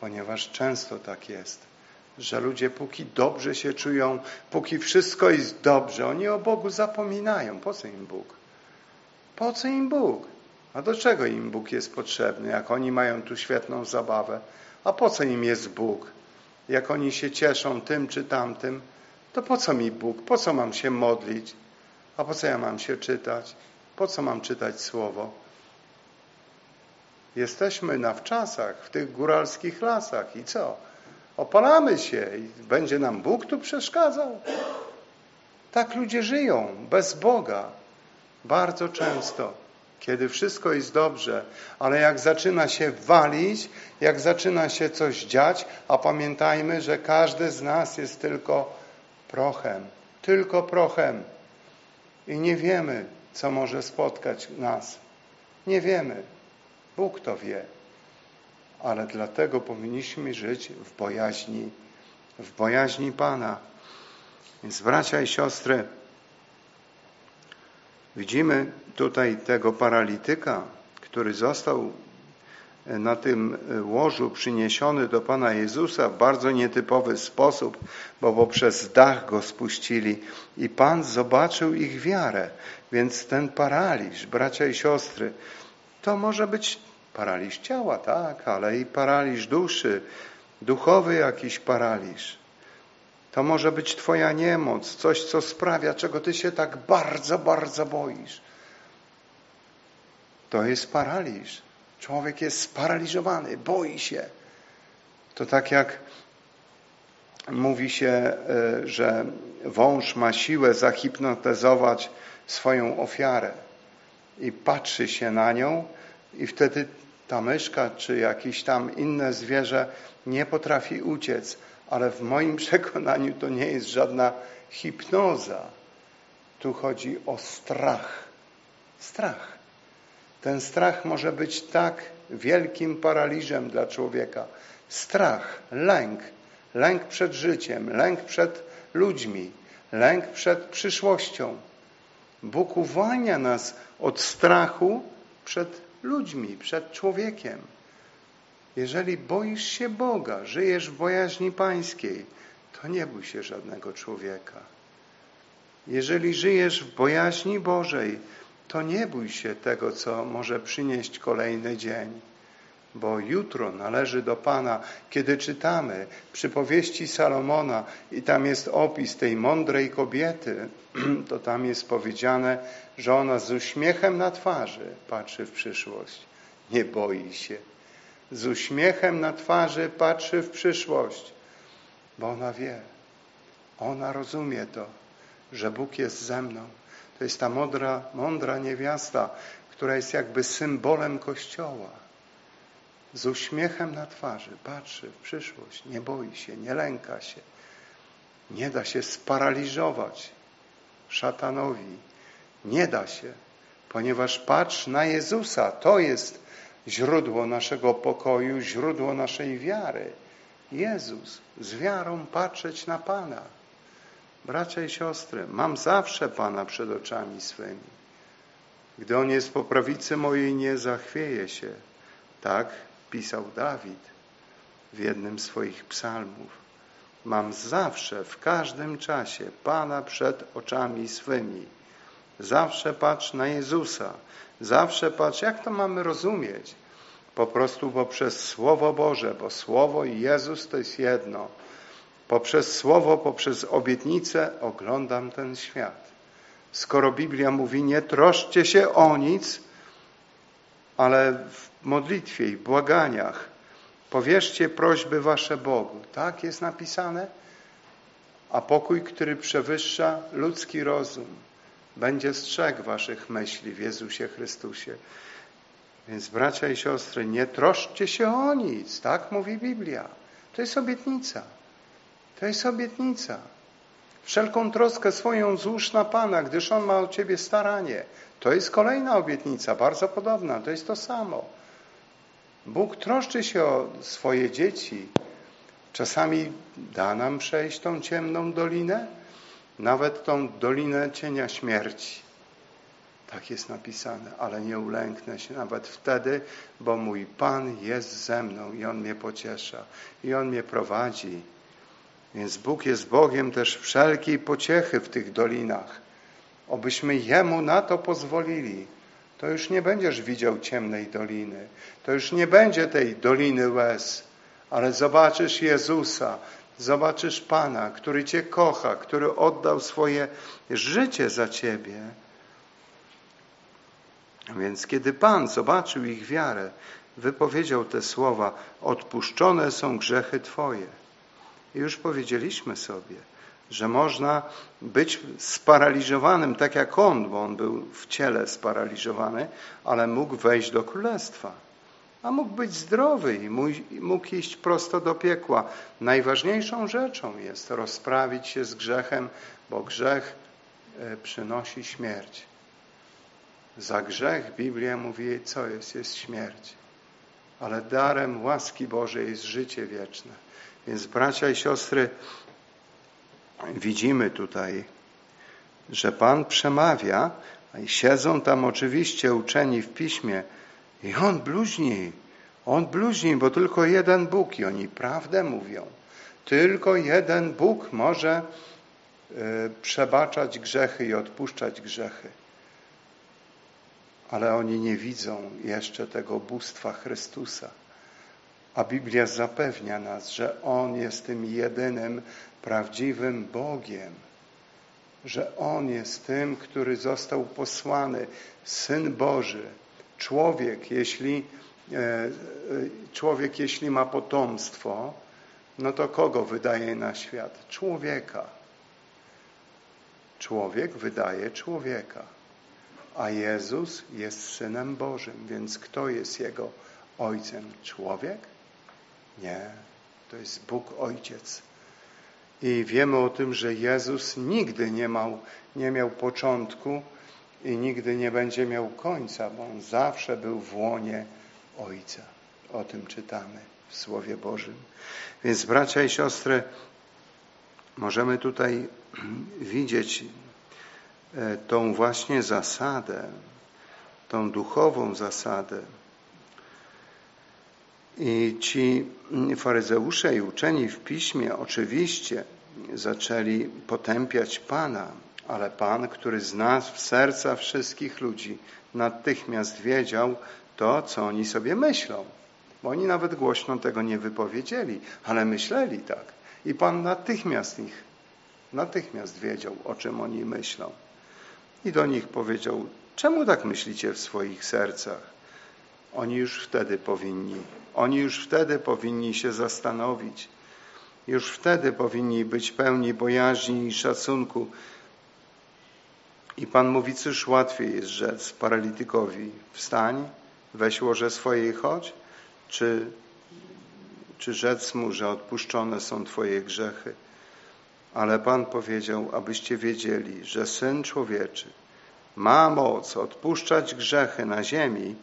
A: Ponieważ często tak jest, że ludzie póki dobrze się czują, póki wszystko jest dobrze, oni o Bogu zapominają. Po co im Bóg? Po co im Bóg? A do czego im Bóg jest potrzebny, jak oni mają tu świetną zabawę? A po co im jest Bóg? Jak oni się cieszą tym czy tamtym, to po co mi Bóg? Po co mam się modlić? A po co ja mam się czytać? Po co mam czytać Słowo? Jesteśmy na wczasach, w tych góralskich lasach i co? Opalamy się i będzie nam Bóg tu przeszkadzał? Tak ludzie żyją, bez Boga. Bardzo często, kiedy wszystko jest dobrze, ale jak zaczyna się walić, jak zaczyna się coś dziać, a pamiętajmy, że każdy z nas jest tylko prochem, tylko prochem. I nie wiemy, co może spotkać nas. Nie wiemy. Bóg to wie. Ale dlatego powinniśmy żyć w bojaźni, w bojaźni Pana. Więc bracia i siostry, widzimy tutaj tego paralityka, który został na tym łożu przyniesiony do Pana Jezusa w bardzo nietypowy sposób, bo poprzez dach go spuścili i Pan zobaczył ich wiarę. Więc ten paraliż, bracia i siostry, to może być paraliż ciała, tak, ale i paraliż duszy, duchowy jakiś paraliż. To może być Twoja niemoc, coś, co sprawia, czego Ty się tak bardzo, bardzo boisz. To jest paraliż. Człowiek jest sparaliżowany, boi się. To tak jak mówi się, e, że wąż ma siłę zahipnotyzować swoją ofiarę i patrzy się na nią i wtedy ta myszka czy jakieś tam inne zwierzę nie potrafi uciec, ale w moim (laughs) przekonaniu to nie jest żadna hipnoza. Tu chodzi o strach. Strach. Ten strach może być tak wielkim paraliżem dla człowieka. Strach, lęk, lęk przed życiem, lęk przed ludźmi, lęk przed przyszłością. Bóg uwalnia nas od strachu przed ludźmi, przed człowiekiem. Jeżeli boisz się Boga, żyjesz w bojaźni pańskiej, to nie bój się żadnego człowieka. Jeżeli żyjesz w bojaźni Bożej, to nie bój się tego, co może przynieść kolejny dzień bo jutro należy do Pana. Kiedy czytamy przypowieści Salomona i tam jest opis tej mądrej kobiety, (clears throat) to tam jest powiedziane, że ona z uśmiechem na twarzy patrzy w przyszłość. Nie boi się. Z uśmiechem na twarzy patrzy w przyszłość, bo ona wie, ona rozumie to, że Bóg jest ze mną. To jest ta mądra, mądra niewiasta, która jest jakby symbolem Kościoła z uśmiechem na twarzy patrzy w przyszłość, nie boi się, nie lęka się, nie da się sparaliżować szatanowi, nie da się, ponieważ patrz na Jezusa, to jest źródło naszego pokoju, źródło naszej wiary. Jezus, z wiarą patrzeć na Pana. Bracia i siostry, mam zawsze Pana przed oczami swymi. Gdy On jest po prawicy mojej, nie zachwieje się. Tak pisał Dawid w jednym z swoich psalmów. Mam zawsze, w każdym czasie Pana przed oczami swymi. Zawsze patrz na Jezusa. Zawsze patrz, jak to mamy rozumieć? Po prostu poprzez Słowo Boże, bo Słowo i Jezus to jest jedno. Poprzez Słowo, poprzez obietnicę oglądam ten świat. Skoro Biblia mówi, nie troszcie się o nic, ale w modlitwie i błaganiach powierzcie prośby wasze Bogu. Tak jest napisane? A pokój, który przewyższa ludzki rozum, będzie strzegł waszych myśli w Jezusie Chrystusie. Więc bracia i siostry, nie troszczcie się o nic. Tak mówi Biblia. To jest obietnica. To jest obietnica. Wszelką troskę swoją złóż na Pana, gdyż On ma o Ciebie staranie. To jest kolejna obietnica, bardzo podobna. To jest to samo. Bóg troszczy się o swoje dzieci. Czasami da nam przejść tą ciemną dolinę, nawet tą dolinę cienia śmierci. Tak jest napisane, ale nie ulęknę się nawet wtedy, bo mój Pan jest ze mną i On mnie pociesza i On mnie prowadzi. Więc Bóg jest Bogiem też wszelkiej pociechy w tych dolinach. Obyśmy Jemu na to pozwolili. To już nie będziesz widział ciemnej doliny. To już nie będzie tej doliny łez, ale zobaczysz Jezusa, zobaczysz Pana, który Cię kocha, który oddał swoje życie za Ciebie. Więc kiedy Pan zobaczył ich wiarę, wypowiedział te słowa: Odpuszczone są grzechy Twoje. I już powiedzieliśmy sobie, że można być sparaliżowanym tak jak on, bo on był w ciele sparaliżowany, ale mógł wejść do królestwa. A mógł być zdrowy i mógł iść prosto do piekła. Najważniejszą rzeczą jest rozprawić się z grzechem, bo grzech e, przynosi śmierć. Za grzech Biblia mówi, co jest? Jest śmierć. Ale darem łaski Bożej jest życie wieczne. Więc bracia i siostry, widzimy tutaj, że Pan przemawia, i siedzą tam oczywiście uczeni w piśmie i On bluźni, On bluźni, bo tylko jeden Bóg i oni prawdę mówią. Tylko jeden Bóg może y, przebaczać grzechy i odpuszczać grzechy. Ale oni nie widzą jeszcze tego bóstwa Chrystusa. A Biblia zapewnia nas, że On jest tym jedynym prawdziwym Bogiem, że On jest tym, który został posłany, Syn Boży, człowiek, jeśli e, e, człowiek, jeśli ma potomstwo, no to kogo wydaje na świat? Człowieka. Człowiek wydaje człowieka, a Jezus jest Synem Bożym, więc kto jest Jego Ojcem? Człowiek? Nie, to jest Bóg Ojciec. I wiemy o tym, że Jezus nigdy nie miał, nie miał początku i nigdy nie będzie miał końca, bo On zawsze był w łonie Ojca. O tym czytamy w Słowie Bożym. Więc bracia i siostry, możemy tutaj (clears throat) widzieć e, tą właśnie zasadę, tą duchową zasadę, i ci faryzeusze i uczeni w piśmie oczywiście zaczęli potępiać Pana, ale Pan, który zna w serca wszystkich ludzi, natychmiast wiedział to, co oni sobie myślą. Bo oni nawet głośno tego nie wypowiedzieli, ale myśleli tak. I Pan natychmiast ich, natychmiast wiedział, o czym oni myślą. I do nich powiedział, czemu tak myślicie w swoich sercach? Oni już wtedy powinni oni już wtedy powinni się zastanowić. Już wtedy powinni być pełni bojaźni i szacunku. I Pan mówi, cóż łatwiej jest rzec paralitykowi, wstań, weź łoże swoje i chodź, czy, czy rzec mu, że odpuszczone są Twoje grzechy. Ale Pan powiedział, abyście wiedzieli, że Syn Człowieczy ma moc odpuszczać grzechy na ziemi,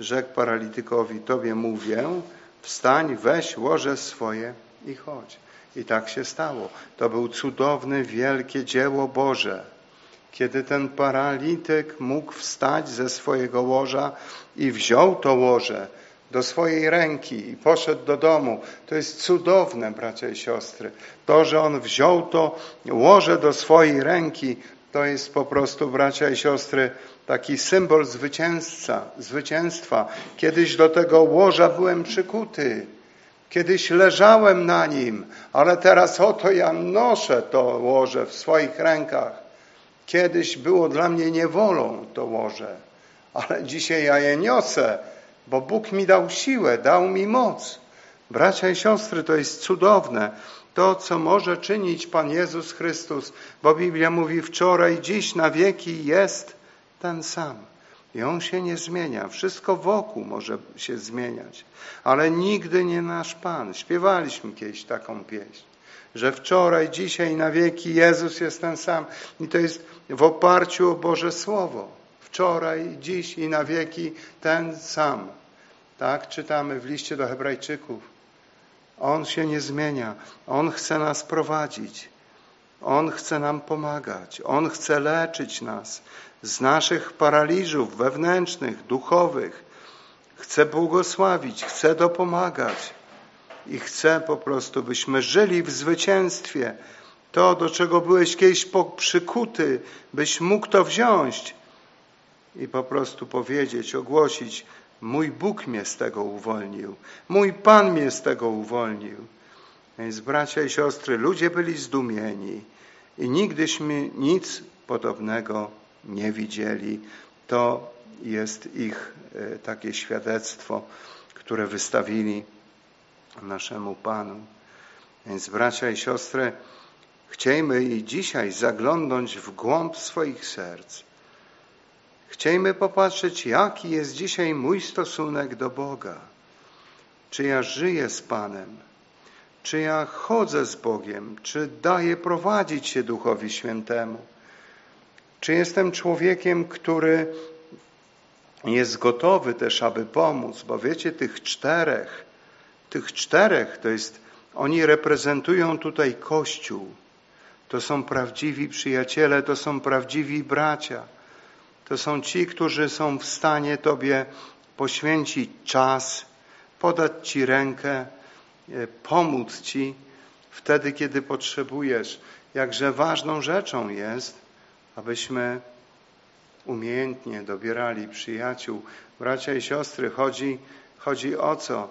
A: rzekł paralitykowi, Tobie mówię, wstań, weź łoże swoje i chodź. I tak się stało. To był cudowne, wielkie dzieło Boże. Kiedy ten paralityk mógł wstać ze swojego łoża i wziął to łoże do swojej ręki i poszedł do domu. To jest cudowne, bracia i siostry. To, że on wziął to łoże do swojej ręki, to jest po prostu, bracia i siostry, taki symbol zwycięzca, zwycięstwa. Kiedyś do tego łoża byłem przykuty. Kiedyś leżałem na nim, ale teraz oto ja noszę to łoże w swoich rękach. Kiedyś było dla mnie niewolą to łoże, ale dzisiaj ja je niosę bo Bóg mi dał siłę, dał mi moc. Bracia i siostry, to jest cudowne. To, co może czynić Pan Jezus Chrystus, bo Biblia mówi wczoraj, dziś, na wieki jest ten sam. I On się nie zmienia. Wszystko wokół może się zmieniać, ale nigdy nie nasz Pan. Śpiewaliśmy kiedyś taką pieśń, że wczoraj, dzisiaj, na wieki Jezus jest ten sam. I to jest w oparciu o Boże Słowo. Wczoraj, dziś i na wieki ten sam. Tak czytamy w liście do Hebrajczyków. On się nie zmienia. On chce nas prowadzić. On chce nam pomagać. On chce leczyć nas z naszych paraliżów wewnętrznych, duchowych. Chce błogosławić, chce dopomagać i chce po prostu, byśmy żyli w zwycięstwie. To, do czego byłeś kiedyś przykuty, byś mógł to wziąć i po prostu powiedzieć, ogłosić, mój Bóg mnie z tego uwolnił, mój Pan mnie z tego uwolnił. Więc bracia i siostry, ludzie byli zdumieni i nigdyśmy nic podobnego nie widzieli. To jest ich e, takie świadectwo, które wystawili naszemu Panu. Więc bracia i siostry, chciejmy i dzisiaj zaglądnąć w głąb swoich serc. Chciejmy popatrzeć, jaki jest dzisiaj mój stosunek do Boga. Czy ja żyję z Panem? Czy ja chodzę z Bogiem? Czy daję prowadzić się Duchowi Świętemu? Czy jestem człowiekiem, który jest gotowy też, aby pomóc? Bo wiecie, tych czterech, tych czterech to jest, oni reprezentują tutaj Kościół. To są prawdziwi przyjaciele, to są prawdziwi bracia. To są ci, którzy są w stanie Tobie poświęcić czas, podać Ci rękę, e, pomóc Ci wtedy, kiedy potrzebujesz. Jakże ważną rzeczą jest, abyśmy umiejętnie dobierali przyjaciół. Bracia i siostry, chodzi, chodzi o co?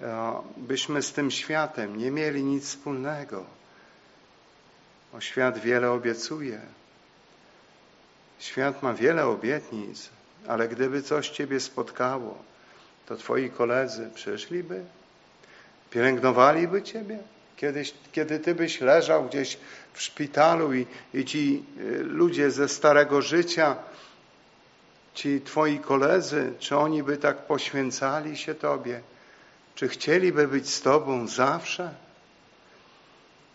A: E, byśmy z tym światem nie mieli nic wspólnego. O świat wiele obiecuje. Świat ma wiele obietnic, ale gdyby coś Ciebie spotkało, to Twoi koledzy przyszliby, pielęgnowaliby Ciebie. Kiedyś, kiedy Ty byś leżał gdzieś w szpitalu i, i ci y, ludzie ze starego życia, ci Twoi koledzy, czy oni by tak poświęcali się Tobie? Czy chcieliby być z Tobą zawsze?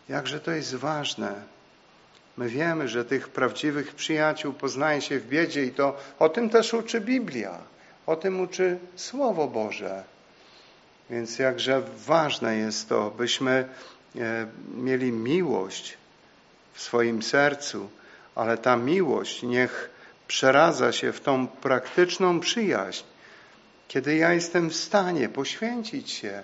A: Jakże to jest ważne. My wiemy, że tych prawdziwych przyjaciół poznaje się w biedzie i to o tym też uczy Biblia. O tym uczy Słowo Boże. Więc jakże ważne jest to, byśmy e, mieli miłość w swoim sercu, ale ta miłość niech przeradza się w tą praktyczną przyjaźń, kiedy ja jestem w stanie poświęcić się,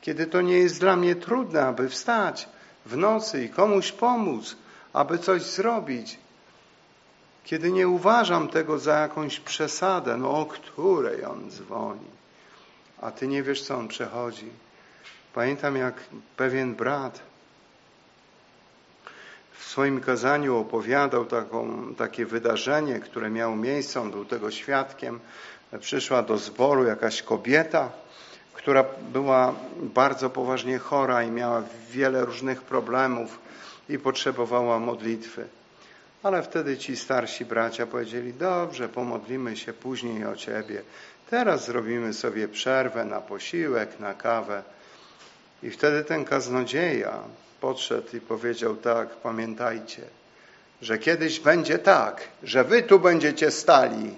A: kiedy to nie jest dla mnie trudne, aby wstać w nocy i komuś pomóc, aby coś zrobić, kiedy nie uważam tego za jakąś przesadę, no o której on dzwoni, a ty nie wiesz, co on przechodzi. Pamiętam, jak pewien brat w swoim kazaniu opowiadał taką, takie wydarzenie, które miało miejsce, on był tego świadkiem. Przyszła do zboru jakaś kobieta, która była bardzo poważnie chora i miała wiele różnych problemów i potrzebowała modlitwy. Ale wtedy ci starsi bracia powiedzieli, dobrze, pomodlimy się później o Ciebie. Teraz zrobimy sobie przerwę na posiłek, na kawę. I wtedy ten kaznodzieja podszedł i powiedział tak, pamiętajcie, że kiedyś będzie tak, że wy tu będziecie stali,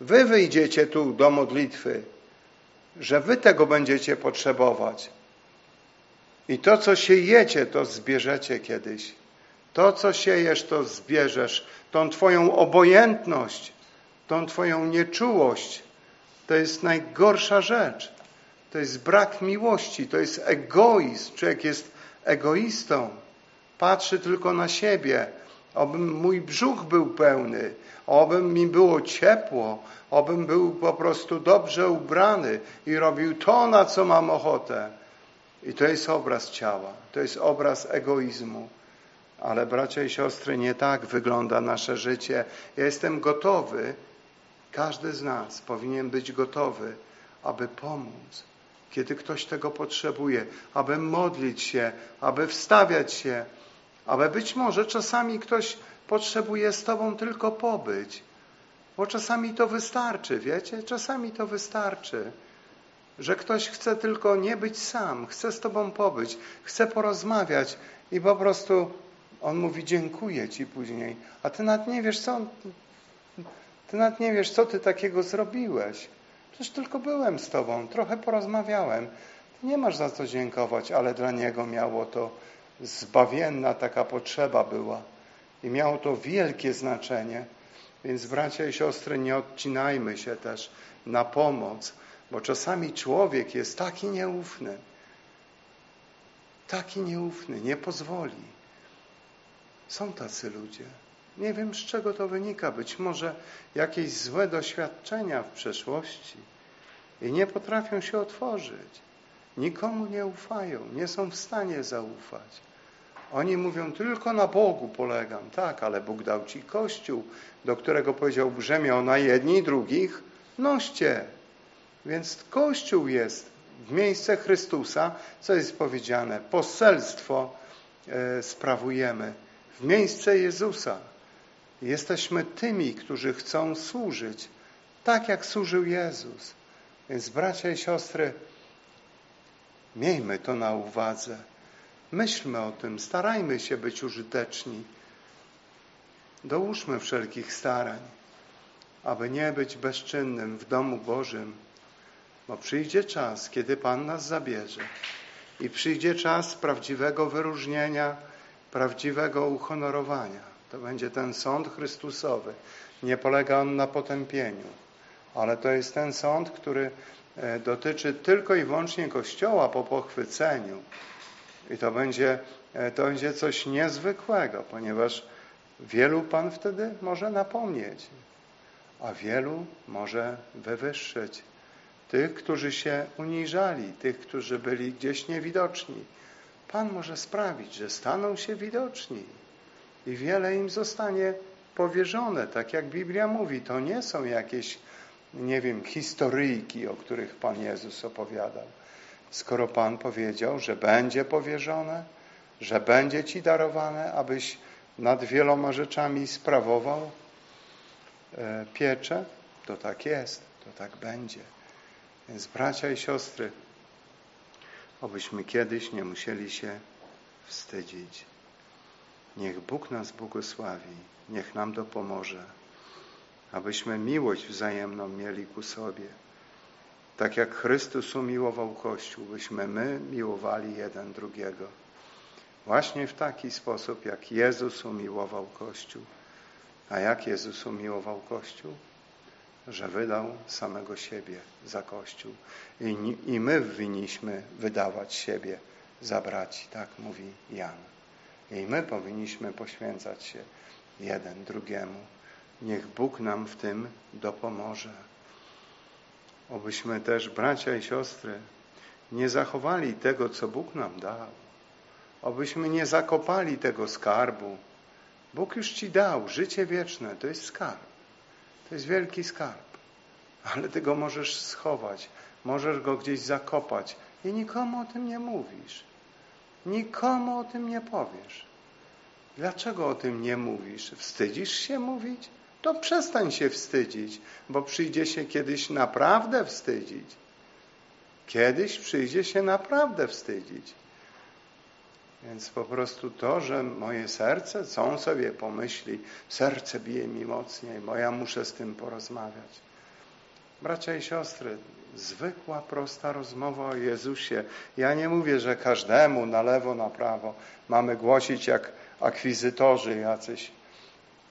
A: wy wyjdziecie tu do modlitwy, że wy tego będziecie potrzebować. I to, co siejecie, to zbierzecie kiedyś. To, co siejesz, to zbierzesz. Tą Twoją obojętność, tą Twoją nieczułość, to jest najgorsza rzecz. To jest brak miłości, to jest egoizm. Człowiek jest egoistą. Patrzy tylko na siebie. Obym mój brzuch był pełny, obym mi było ciepło, obym był po prostu dobrze ubrany i robił to, na co mam ochotę. I to jest obraz ciała, to jest obraz egoizmu. Ale bracia i siostry, nie tak wygląda nasze życie. Ja jestem gotowy, każdy z nas powinien być gotowy, aby pomóc, kiedy ktoś tego potrzebuje, aby modlić się, aby wstawiać się, aby być może czasami ktoś potrzebuje z Tobą tylko pobyć, bo czasami to wystarczy, wiecie? Czasami to wystarczy, że ktoś chce tylko nie być sam, chce z Tobą pobyć, chce porozmawiać i po prostu on mówi dziękuję Ci później, a Ty nawet nie wiesz, co Ty nawet nie wiesz, co Ty takiego zrobiłeś. Przecież tylko byłem z Tobą, trochę porozmawiałem. Ty nie masz za co dziękować, ale dla Niego miało to zbawienna taka potrzeba była i miało to wielkie znaczenie. Więc bracia i siostry, nie odcinajmy się też na pomoc, bo czasami człowiek jest taki nieufny, taki nieufny, nie pozwoli. Są tacy ludzie. Nie wiem, z czego to wynika. Być może jakieś złe doświadczenia w przeszłości i nie potrafią się otworzyć. Nikomu nie ufają, nie są w stanie zaufać. Oni mówią, tylko na Bogu polegam. Tak, ale Bóg dał ci Kościół, do którego powiedział brzemiona jedni i drugich noście. Więc Kościół jest w miejsce Chrystusa, co jest powiedziane, poselstwo e, sprawujemy w miejsce Jezusa. Jesteśmy tymi, którzy chcą służyć, tak jak służył Jezus. Więc bracia i siostry, miejmy to na uwadze. Myślmy o tym, starajmy się być użyteczni. Dołóżmy wszelkich starań, aby nie być bezczynnym w domu Bożym, bo przyjdzie czas, kiedy Pan nas zabierze i przyjdzie czas prawdziwego wyróżnienia, prawdziwego uhonorowania. To będzie ten sąd Chrystusowy. Nie polega on na potępieniu, ale to jest ten sąd, który e, dotyczy tylko i wyłącznie Kościoła po pochwyceniu. I to będzie, e, to będzie coś niezwykłego, ponieważ wielu Pan wtedy może napomnieć, a wielu może wywyższyć. Tych, którzy się uniżali, tych, którzy byli gdzieś niewidoczni. Pan może sprawić, że staną się widoczni i wiele im zostanie powierzone, tak jak Biblia mówi. To nie są jakieś, nie wiem, historyjki, o których Pan Jezus opowiadał. Skoro Pan powiedział, że będzie powierzone, że będzie Ci darowane, abyś nad wieloma rzeczami sprawował e, pieczę, to tak jest, to tak będzie. Więc bracia i siostry, abyśmy kiedyś nie musieli się wstydzić. Niech Bóg nas błogosławi, niech nam dopomoże, abyśmy miłość wzajemną mieli ku sobie. Tak jak Chrystus umiłował Kościół, byśmy my miłowali jeden drugiego. Właśnie w taki sposób, jak Jezus umiłował Kościół. A jak Jezus umiłował Kościół? Że wydał samego siebie za Kościół. I, i my winniśmy wydawać siebie za braci, tak mówi Jan. I my powinniśmy poświęcać się jeden drugiemu. Niech Bóg nam w tym dopomoże. Obyśmy też, bracia i siostry, nie zachowali tego, co Bóg nam dał. Obyśmy nie zakopali tego skarbu. Bóg już Ci dał życie wieczne, to jest skarb. To jest wielki skarb. Ale Ty go możesz schować, możesz go gdzieś zakopać i nikomu o tym nie mówisz. Nikomu o tym nie powiesz. Dlaczego o tym nie mówisz? Wstydzisz się mówić? To przestań się wstydzić, bo przyjdzie się kiedyś naprawdę wstydzić. Kiedyś przyjdzie się naprawdę wstydzić. Więc po prostu to, że moje serce, co on sobie pomyśli, serce bije mi mocniej, bo ja muszę z tym porozmawiać. Bracia i siostry, zwykła, prosta rozmowa o Jezusie. Ja nie mówię, że każdemu na lewo, na prawo mamy głosić jak akwizytorzy jacyś.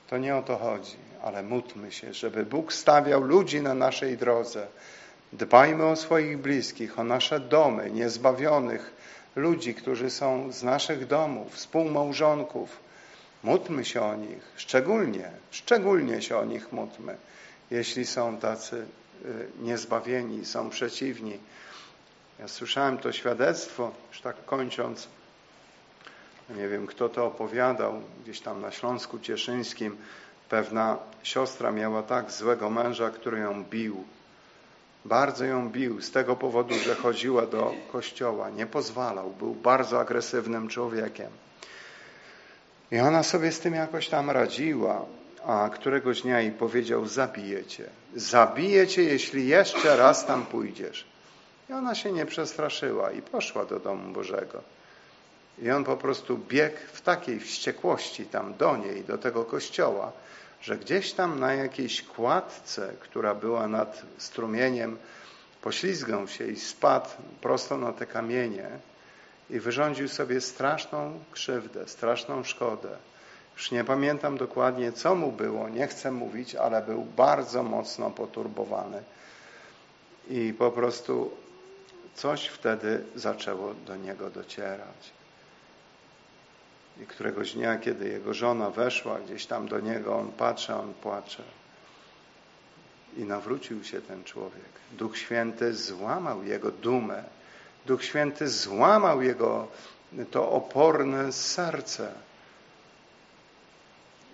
A: To nie o to chodzi, ale módlmy się, żeby Bóg stawiał ludzi na naszej drodze. Dbajmy o swoich bliskich, o nasze domy, niezbawionych ludzi, którzy są z naszych domów, współmałżonków. Módlmy się o nich, szczególnie, szczególnie się o nich módlmy, jeśli są tacy y, niezbawieni, są przeciwni. Ja słyszałem to świadectwo, już tak kończąc, nie wiem kto to opowiadał, gdzieś tam na Śląsku Cieszyńskim, pewna siostra miała tak złego męża, który ją bił. Bardzo ją bił z tego powodu, że chodziła do kościoła. Nie pozwalał, był bardzo agresywnym człowiekiem. I ona sobie z tym jakoś tam radziła, a któregoś dnia jej powiedział. Zabiję cię, jeśli jeszcze raz tam pójdziesz. I ona się nie przestraszyła i poszła do domu Bożego. I on po prostu biegł w takiej wściekłości tam do niej, do tego kościoła, że gdzieś tam na jakiejś kładce, która była nad strumieniem, poślizgnął się i spadł prosto na te kamienie i wyrządził sobie straszną krzywdę, straszną szkodę. Już nie pamiętam dokładnie, co mu było, nie chcę mówić, ale był bardzo mocno poturbowany. I po prostu coś wtedy zaczęło do niego docierać. I któregoś dnia, kiedy jego żona weszła gdzieś tam do niego, on patrzy, on płacze. I nawrócił się ten człowiek. Duch Święty złamał jego dumę. Duch Święty złamał jego to oporne serce.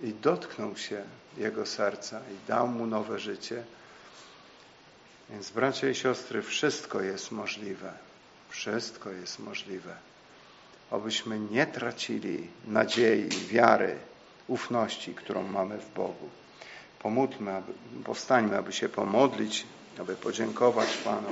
A: I dotknął się jego serca i dał mu nowe życie. Więc bracia i siostry, wszystko jest możliwe. Wszystko jest możliwe abyśmy nie tracili nadziei, wiary, ufności, którą mamy w Bogu. Pomódlmy, aby, powstańmy, aby się pomodlić, aby podziękować Panu.